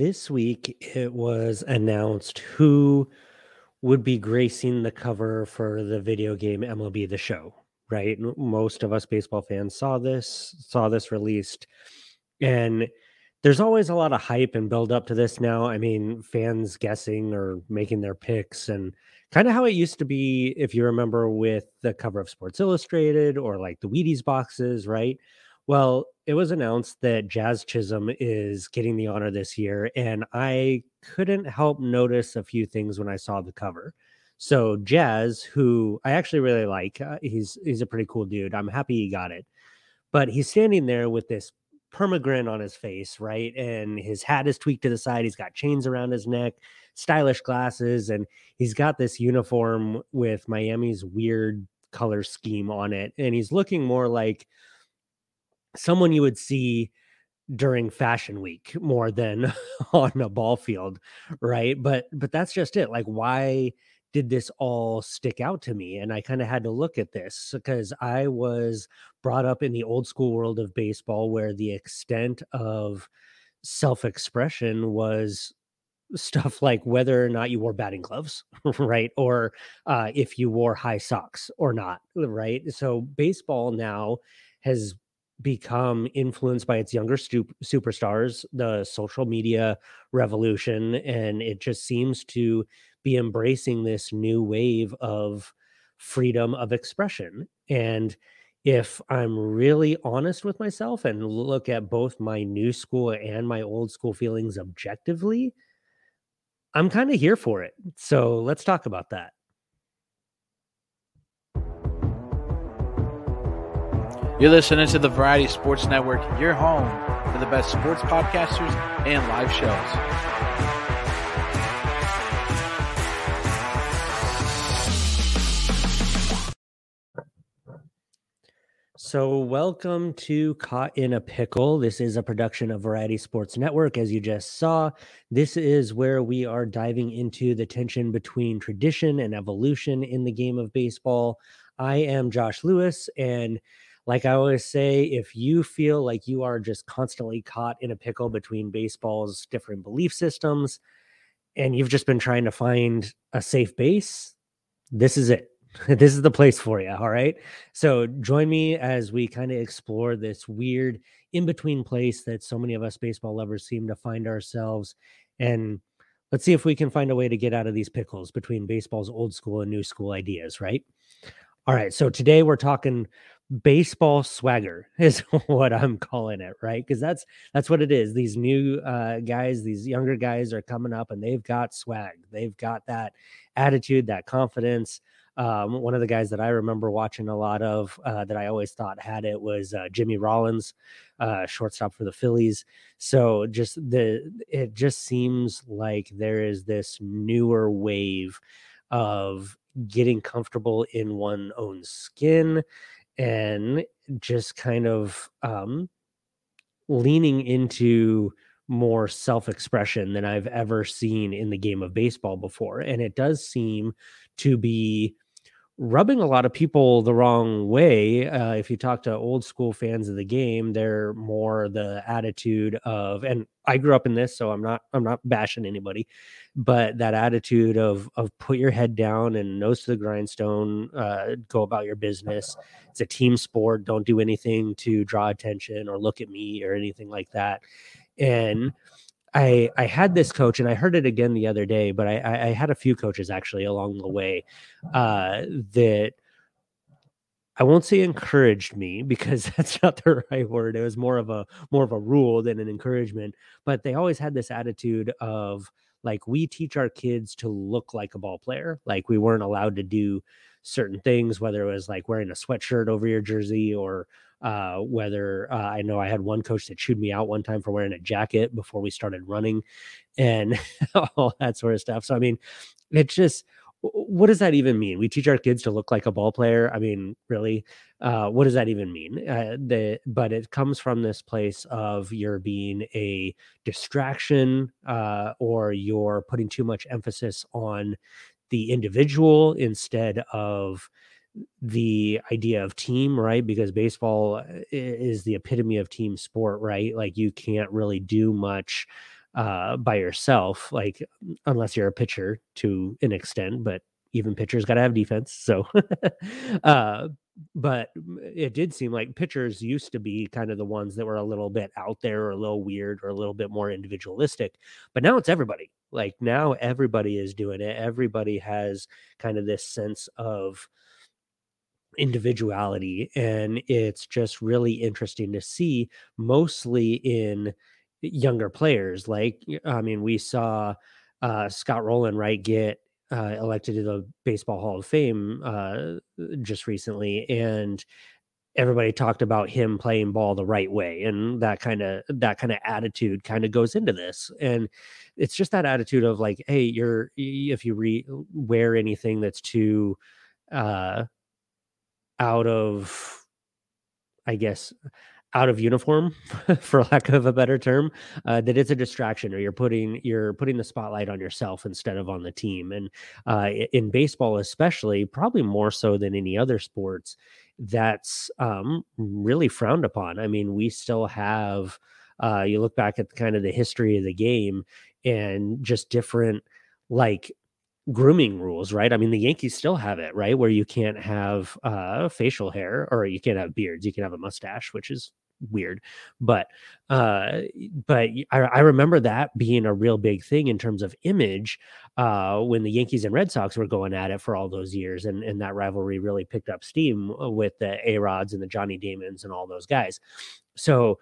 This week, it was announced who would be gracing the cover for the video game MLB The Show, right? Most of us baseball fans saw this, saw this released, and there's always a lot of hype and build up to this now. I mean, fans guessing or making their picks and kind of how it used to be, if you remember, with the cover of Sports Illustrated or like the Wheaties boxes, right? Well, it was announced that Jazz Chisholm is getting the honor this year, and I couldn't help notice a few things when I saw the cover. So Jazz, who I actually really like, uh, he's he's a pretty cool dude. I'm happy he got it but he's standing there with this permagrin on his face, right? And his hat is tweaked to the side. He's got chains around his neck, stylish glasses, and he's got this uniform with Miami's weird color scheme on it. And he's looking more like someone you would see during fashion week more than on a ball field right? But but that's just it like why did this all stick out to me? And i kind of had to look at this because i was brought up in the old school world of baseball where the extent of self-expression was stuff like whether or not you wore batting gloves right? Or uh, if you wore high socks or not right? So baseball now has become influenced by its younger stu- superstars, the social media revolution, and it just seems to be embracing this new wave of freedom of expression. And if I'm really honest with myself and look at both my new school and my old school feelings objectively, I'm kind of here for it. So let's talk about that. You're listening to the Variety Sports Network, your home for the best sports podcasters and live shows. So, welcome to Caught in a Pickle. This is a production of Variety Sports Network. As you just saw, this is where we are diving into the tension between tradition and evolution in the game of baseball. I am Josh Lewis. And like I always say, if you feel like you are just constantly caught in a pickle between baseball's different belief systems and you've just been trying to find a safe base, this is it. this is the place for you. All right. So join me as we kind of explore this weird in between place that so many of us baseball lovers seem to find ourselves. And let's see if we can find a way to get out of these pickles between baseball's old school and new school ideas. Right. All right. So today we're talking baseball swagger is what I'm calling it, right? Because that's that's what it is. These new uh, guys, these younger guys are coming up, and they've got swag. They've got that attitude, that confidence. Um, one of the guys that I remember watching a lot of uh, that I always thought had it was uh, Jimmy Rollins, uh, shortstop for the Phillies. So just the it just seems like there is this newer wave of getting comfortable in one own skin and just kind of um, leaning into more self-expression than I've ever seen in the game of baseball before. And it does seem to be rubbing a lot of people the wrong way. Uh, if you talk to old school fans of the game, they're more the attitude of, and I grew up in this, so I'm not I'm not bashing anybody, but that attitude of of put your head down and nose to the grindstone, uh, go about your business. It's a team sport. Don't do anything to draw attention or look at me or anything like that. And I I had this coach, and I heard it again the other day, but I I, I had a few coaches actually along the way uh, that I won't say encouraged me because that's not the right word. It was more of a more of a rule than an encouragement. But they always had this attitude of like we teach our kids to look like a ball player. Like we weren't allowed to do certain things, whether it was like wearing a sweatshirt over your jersey or uh, whether uh, I know I had one coach that chewed me out one time for wearing a jacket before we started running and all that sort of stuff. So, I mean, it's just, what does that even mean? We teach our kids to look like a ball player. I mean, really, uh, what does that even mean? Uh, the but it comes from this place of you're being a distraction, uh, or you're putting too much emphasis on the individual instead of the idea of team, right? Because baseball uh, is the epitome of team sport, right? Like you can't really do much uh, by yourself, like unless you're a pitcher to an extent, but even pitchers got to have defense. So, uh, but it did seem like pitchers used to be kind of the ones that were a little bit out there or a little weird or a little bit more individualistic. But now it's everybody. Like now everybody is doing it. Everybody has kind of this sense of individuality. And it's just really interesting to see, mostly in younger players. Like, I mean, we saw uh, Scott Rolen, right, get uh, elected to the Baseball Hall of Fame uh, just recently, and everybody talked about him playing ball the right way, and that kind of that kind of attitude kind of goes into this, and it's just that attitude of like, hey, you're if you re- wear anything that's too uh, out of, I guess, out of uniform for lack of a better term uh, that it's a distraction or you're putting you're putting the spotlight on yourself instead of on the team. And uh, in baseball especially probably more so than any other sports that's um, really frowned upon. I mean we still have uh, you look back at kind of the history of the game and just different like grooming rules, right? I mean, the Yankees still have it, right? Where you can't have uh, facial hair or you can't have beards. You can have a mustache, which is weird but uh but I, I, remember that being a real big thing in terms of image uh when the yankees and red sox were going at it for all those years and and that rivalry really picked up steam uh, with the a rods and the johnny damons and all those guys so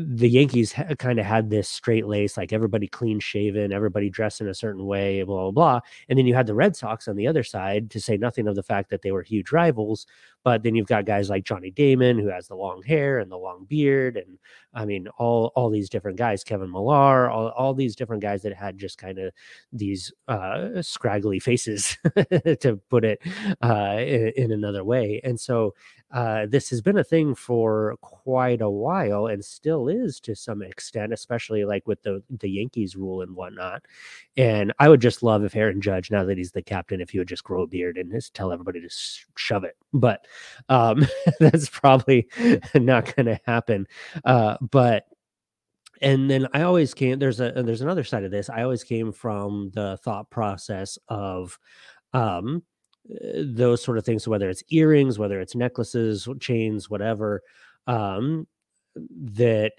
the Yankees ha- kind of had this straight lace, like everybody clean shaven, everybody dressed in a certain way, blah, blah, blah. And then you had the Red Sox on the other side to say nothing of the fact that they were huge rivals. But then you've got guys like Johnny Damon, who has the long hair and the long beard. And I mean, all, all these different guys, Kevin Millar, all, all these different guys that had just kind of these uh, scraggly faces, to put it uh, in, in another way. And so uh, this has been a thing for quite a while and still is to some extent, especially like with the the Yankees rule and whatnot. And I would just love if Aaron Judge, now that he's the captain, if he would just grow a beard and just tell everybody to shove it. But um, that's probably not going to happen. Uh, but and then I always came. There's a there's another side of this. I always came from the thought process of um those sort of things. So whether it's earrings, whether it's necklaces, chains, whatever, um, that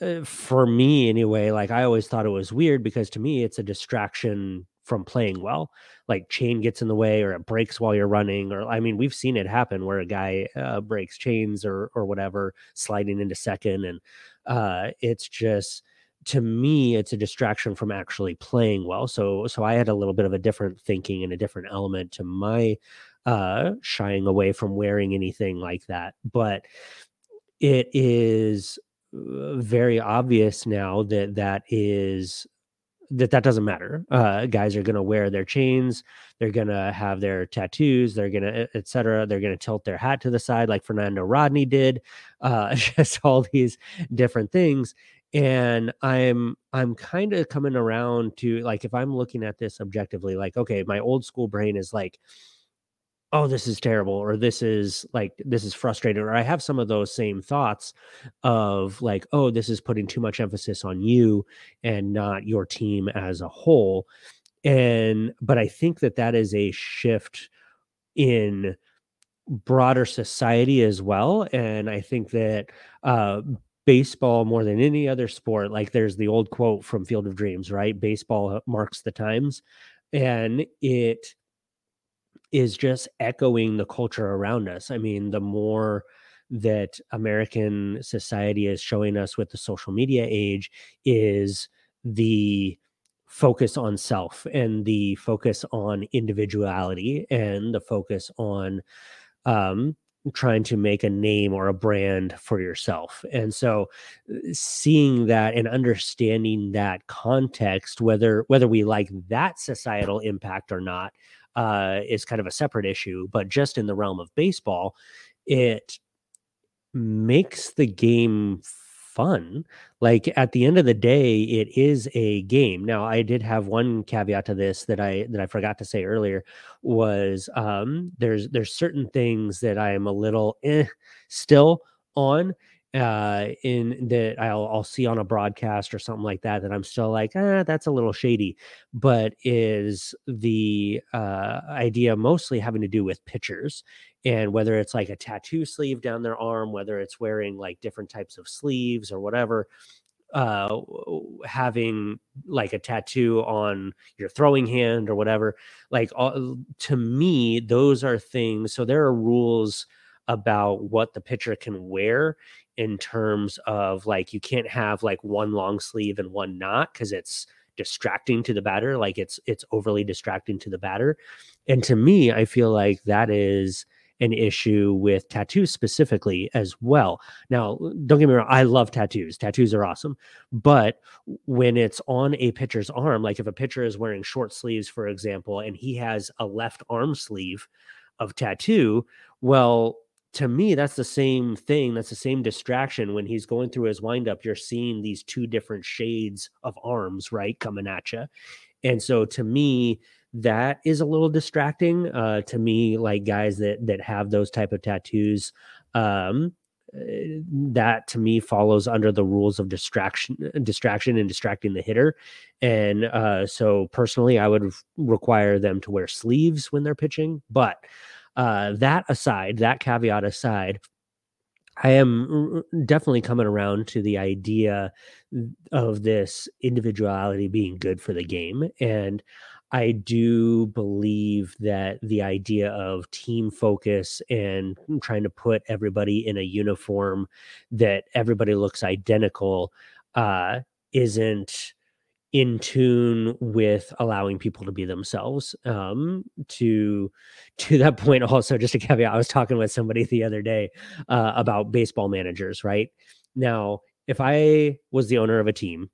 uh, for me anyway, like I always thought it was weird because to me it's a distraction from playing well. Like chain gets in the way or it breaks while you're running, or I mean, we've seen it happen where a guy uh, breaks chains or or whatever, sliding into second, and uh, it's just to me it's a distraction from actually playing well so so i had a little bit of a different thinking and a different element to my uh shying away from wearing anything like that but it is uh, very obvious now that that is that that doesn't matter. Uh guys are going to wear their chains they're going to have their tattoos they're going to etc they're going to tilt their hat to the side like fernando rodney did uh just all these different things and i'm i'm kind of coming around to like if i'm looking at this objectively like okay my old school brain is like oh this is terrible or this is like this is frustrating or i have some of those same thoughts of like oh this is putting too much emphasis on you and not your team as a whole and but i think that that is a shift in broader society as well and i think that uh baseball more than any other sport like there's the old quote from field of dreams right? Baseball marks the times and it is just echoing the culture around us i mean the more that american society is showing us with the social media age is the focus on self and the focus on individuality and the focus on um trying to make a name or a brand for yourself. And so uh, seeing that and understanding that context whether whether we like that societal impact or not uh is kind of a separate issue, but just in the realm of baseball it makes the game fun. Like at the end of the day, it is a game. Now, I did have one caveat to this that I that I forgot to say earlier was um there's there's certain things that I am a little eh, still on uh, in that I'll I'll see on a broadcast or something like that that I'm still like, ah, that's a little shady, but is the uh, idea mostly having to do with pitchers and whether it's like a tattoo sleeve down their arm, whether it's wearing like different types of sleeves or whatever, uh having like a tattoo on your throwing hand or whatever like uh, to me those are things so there are rules about what the pitcher can wear in terms of like you can't have like one long sleeve and one not because it's distracting to the batter like it's it's overly distracting to the batter and to me i feel like that is an issue with tattoos specifically as well. Now, don't get me wrong, I love tattoos. Tattoos are awesome. But when it's on a pitcher's arm, like if a pitcher is wearing short sleeves, for example, and he has a left arm sleeve of tattoo, well, to me, that's the same thing. That's the same distraction when he's going through his windup. You're seeing these two different shades of arms, right, coming at you. And so to me, that is a little distracting uh, to me like guys that that have those type of tattoos um, eh, that to me follows under the rules of distraction distraction and distracting the hitter and uh, so personally i would require them to wear sleeves when they're pitching but uh, that aside that caveat aside I am definitely coming around to the idea of this individuality being good for the game. And I do believe that the idea of team focus and trying to put everybody in a uniform that everybody looks identical uh, isn't in tune with allowing people to be themselves. Um, to to that point, also just a caveat, I was talking with somebody the other day uh, about baseball managers. Right now, if I was the owner of a team,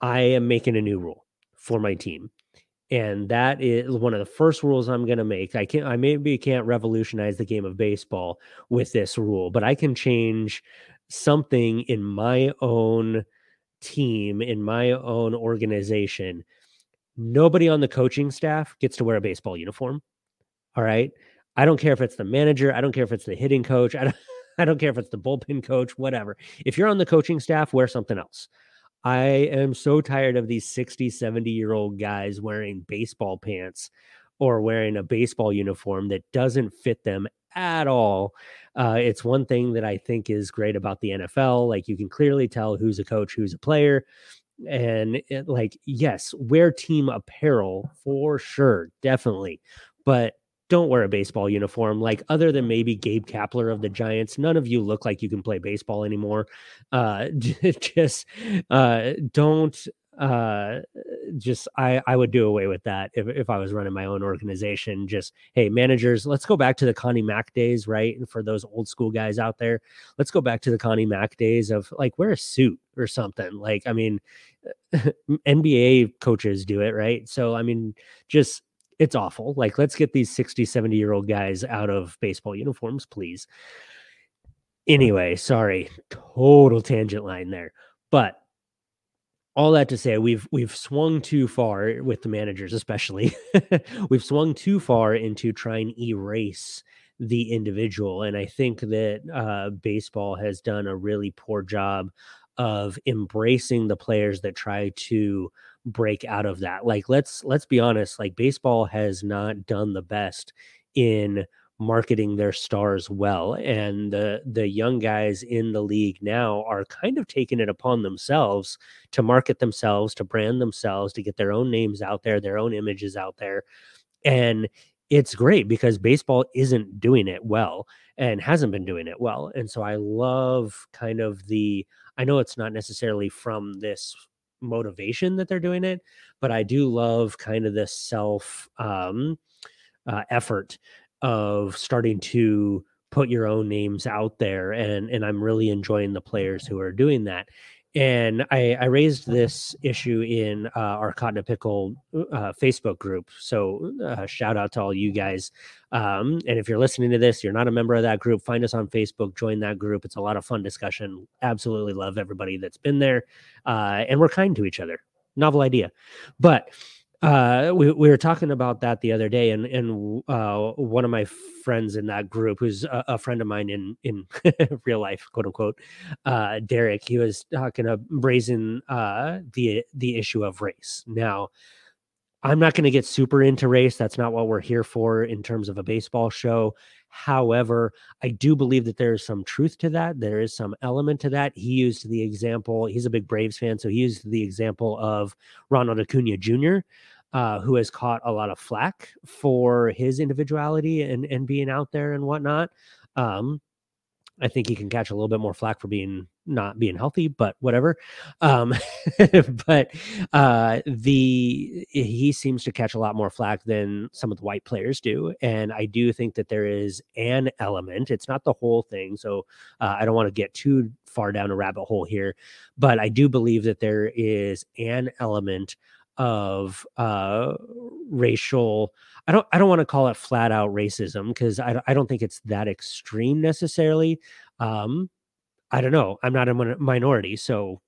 I am making a new rule for my team and that is one of the first rules I'm going to make. I can't, I maybe can't revolutionize the game of baseball with this rule, but I can change something in my own team, in my own organization. Nobody on the coaching staff gets to wear a baseball uniform. All right. I don't care if it's the manager. I don't care if it's the hitting coach. I don't, I don't care if it's the bullpen coach, whatever. If you're on the coaching staff, wear something else. I am so tired of these 60, 70 year old guys wearing baseball pants or wearing a baseball uniform that doesn't fit them at all. Uh, it's one thing that I think is great about the NFL. Like you can clearly tell who's a coach, who's a player. And it, like, yes, wear team apparel for sure, definitely. But don't wear a baseball uniform. Like other than maybe Gabe Kapler of the Giants, none of you look like you can play baseball anymore. Uh, just uh, don't uh just i i would do away with that if, if i was running my own organization just hey managers let's go back to the connie mack days right and for those old school guys out there let's go back to the connie mack days of like wear a suit or something like i mean nba coaches do it right so i mean just it's awful. Like, let's get these 60, 70 year old guys out of baseball uniforms, please. Anyway, sorry, total tangent line there. But all that to say, we've we've swung too far with the managers, especially. we've swung too far into trying to erase the individual, and I think that uh, baseball has done a really poor job of embracing the players that try to break out of that. Like let's let's be honest, like baseball has not done the best in marketing their stars well and the the young guys in the league now are kind of taking it upon themselves to market themselves to brand themselves to get their own names out there their own images out there and it's great because baseball isn't doing it well and hasn't been doing it well and so i love kind of the i know it's not necessarily from this motivation that they're doing it, but I do love kind of the self um, uh, effort of starting to put your own names out there, and and I'm really enjoying the players who are doing that and I, I, raised this issue in uh, our Cotton Pickle uh, Facebook group. So uh, shout out to all you guys. Um, and if you're listening to this, you're not a member of that group, find us on Facebook, join that group. It's a lot of fun discussion. Absolutely love everybody that's been there, uh, and we're kind to each other. Novel idea, but Uh, we, we were talking about that the other day, and and uh, one of my friends in that group, who's a, a friend of mine in in real life, quote unquote, uh, Derek, he was talking of raising uh, the the issue of race. Now, I'm not going to get super into race. That's not what we're here for in terms of a baseball show. However, I do believe that there is some truth to that. There is some element to that. He used the example, he's a big Braves fan. So he used the example of Ronald Acuna Jr., uh, who has caught a lot of flack for his individuality and, and being out there and whatnot. Um, I think he can catch a little bit more flack for being not being healthy, but whatever. Um, but uh, the he seems to catch a lot more flack than some of the white players do, and I do think that there is an element. It's not the whole thing, so uh, I don't want to get too far down a rabbit hole here, but I do believe that there is an element of uh, racial I don't I don't want to call it flat out racism because I, I don't think it's that extreme necessarily. Um, I don't know. I'm not a minority, so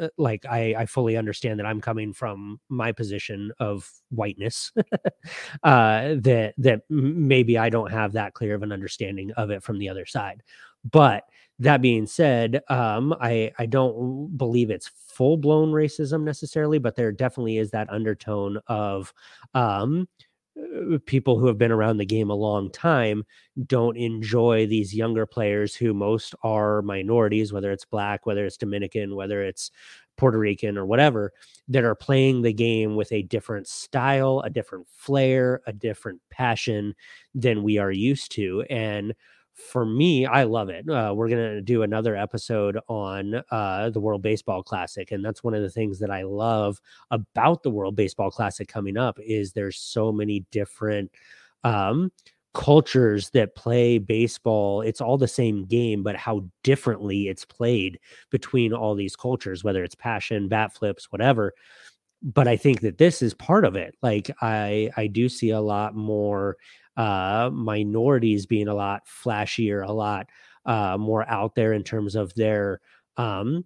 uh, like I I fully understand that I'm coming from my position of whiteness. uh, that that maybe I don't have that clear of an understanding of it from the other side. But that being said, um, I I don't believe it's full blown racism necessarily, but there definitely is that undertone of um, uh, people who have been around the game a long time don't enjoy these younger players who most are minorities, whether it's black, whether it's Dominican, whether it's Puerto Rican or whatever, that are playing the game with a different style, a different flair, a different passion than we are used to. And for me, I love it. Uh, we're going to do another episode on uh, the World Baseball Classic, and that's one of the things that I love about the World Baseball Classic coming up is there's so many different um, cultures that play baseball. It's all the same game, but how differently it's played between all these cultures, whether it's passion, bat flips, whatever. But I think that this is part of it. Like I, I do see a lot more uh, minorities being a lot flashier, a lot uh, more out there in terms of their um,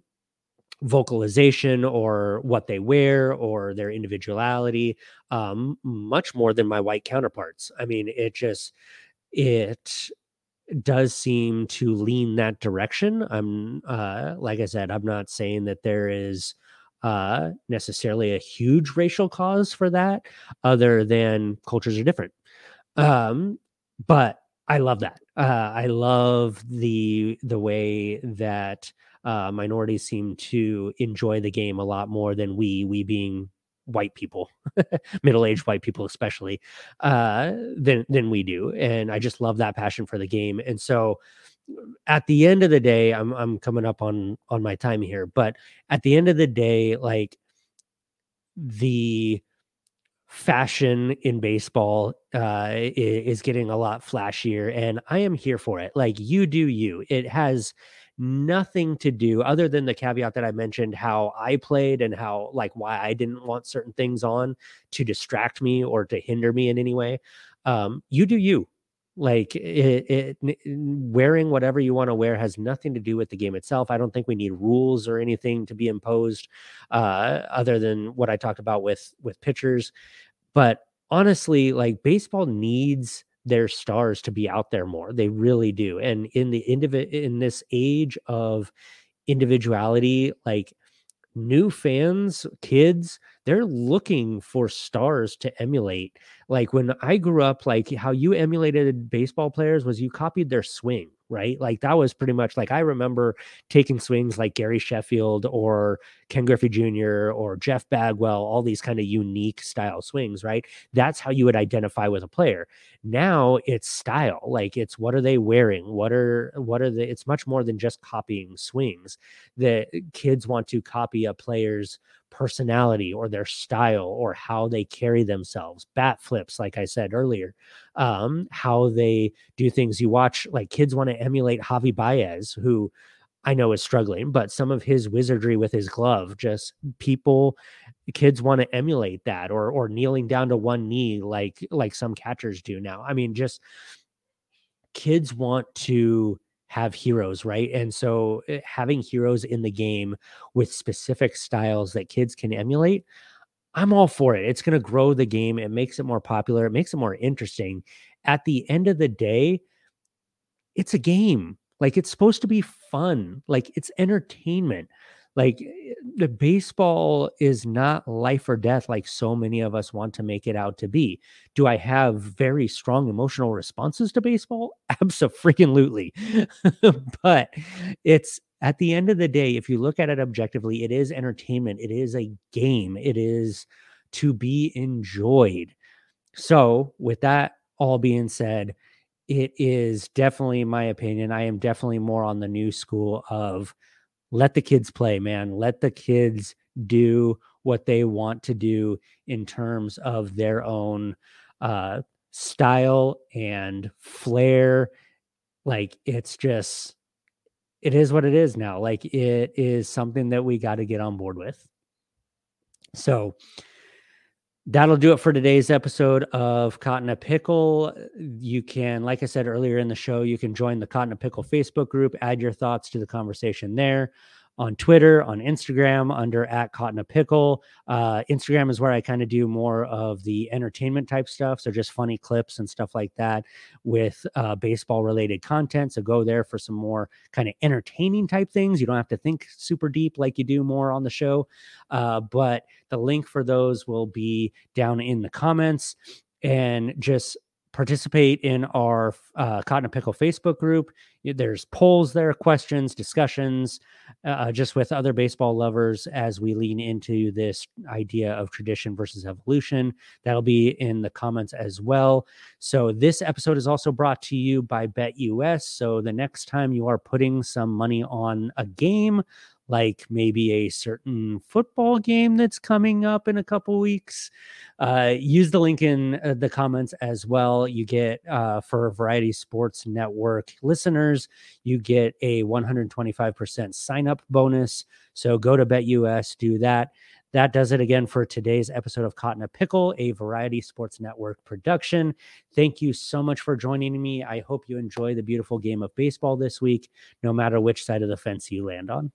vocalization or what they wear or their individuality, um, much more than my white counterparts. I mean, it just it does seem to lean that direction. I'm uh, like I said, I'm not saying that there is uh, necessarily a huge racial cause for that, other than cultures are different. Um, but I love that. Uh, I love the the way that uh, minorities seem to enjoy the game a lot more than we, we being white people, middle aged white people especially, uh, than than we do. And I just love that passion for the game. And so, at the end of the day, I'm I'm coming up on on my time here, but at the end of the day, like the fashion in baseball uh, is getting a lot flashier, and I am here for it. Like you do you. It has nothing to do other than the caveat that I mentioned how I played and how like why I didn't want certain things on to distract me or to hinder me in any way. Um, you do you. Like it, it wearing whatever you want to wear has nothing to do with the game itself. I don't think we need rules or anything to be imposed, uh, other than what I talked about with with pitchers. But honestly, like baseball needs their stars to be out there more. They really do. And in the individ in this age of individuality, like new fans, kids, they're looking for stars to emulate. Like when I grew up, like how you emulated baseball players was you copied their swing right? Like that was pretty much like I remember taking swings like Gary Sheffield or Ken Griffey Jr. or Jeff Bagwell, all these kind of unique style swings, right? That's how you would identify with a player. Now it's style. Like it's what are they wearing? What are what are the it's much more than just copying swings. The kids want to copy a player's personality or their style or how they carry themselves bat flips like i said earlier um how they do things. You watch like kids want to emulate javy baez who i know is struggling but some of his wizardry with his glove just people kids want to emulate that or or kneeling down to one knee like like some catchers do now. I mean just kids want to have heroes, right? And so eh, having heroes in the game with specific styles that kids can emulate, I'm all for it. It's going to grow the game. It makes it more popular. It makes it more interesting. At the end of the day, it's a game. Like it's supposed to be fun. Like it's entertainment. Like eh, the baseball is not life or death like so many of us want to make it out to be. Do I have very strong emotional responses to baseball? Absolutely. but it's at the end of the day, if you look at it objectively, it is entertainment. It is a game. It is to be enjoyed. So, with that all being said, it is definitely my opinion. I am definitely more on the new school of let the kids play, man. Let the kids do what they want to do in terms of their own uh, style and flair. Like it's just, it is what it is now. Like it is something that we got to get on board with. So, That'll do it for today's episode of Caught in a Pickle. You can, like I said earlier in the show, you can join the Caught in a Pickle Facebook group, add your thoughts to the conversation there on Twitter, on Instagram under at in a Pickle. Uh, Instagram is where I kind of do more of the entertainment type stuff. So just funny clips and stuff like that with uh, baseball related content. So go there for some more kind of entertaining type things. You don't have to think super deep like you do more on the show. Uh, but the link for those will be down in the comments and just participate in our uh, Caught in a Pickle Facebook group. There's polls there, questions, discussions, uh, just with other baseball lovers as we lean into this idea of tradition versus evolution. That'll be in the comments as well. So, this episode is also brought to you by BetUS. So, the next time you are putting some money on a game, like maybe a certain football game that's coming up in a couple weeks, uh, use the link in uh, the comments as well. You get uh, for Variety Sports Network listeners, you get a 125% sign up bonus. So go to BetUS, do that. That does it again for today's episode of Caught in a Pickle, a Variety Sports Network production. Thank you so much for joining me. I hope you enjoy the beautiful game of baseball this week, no matter which side of the fence you land on.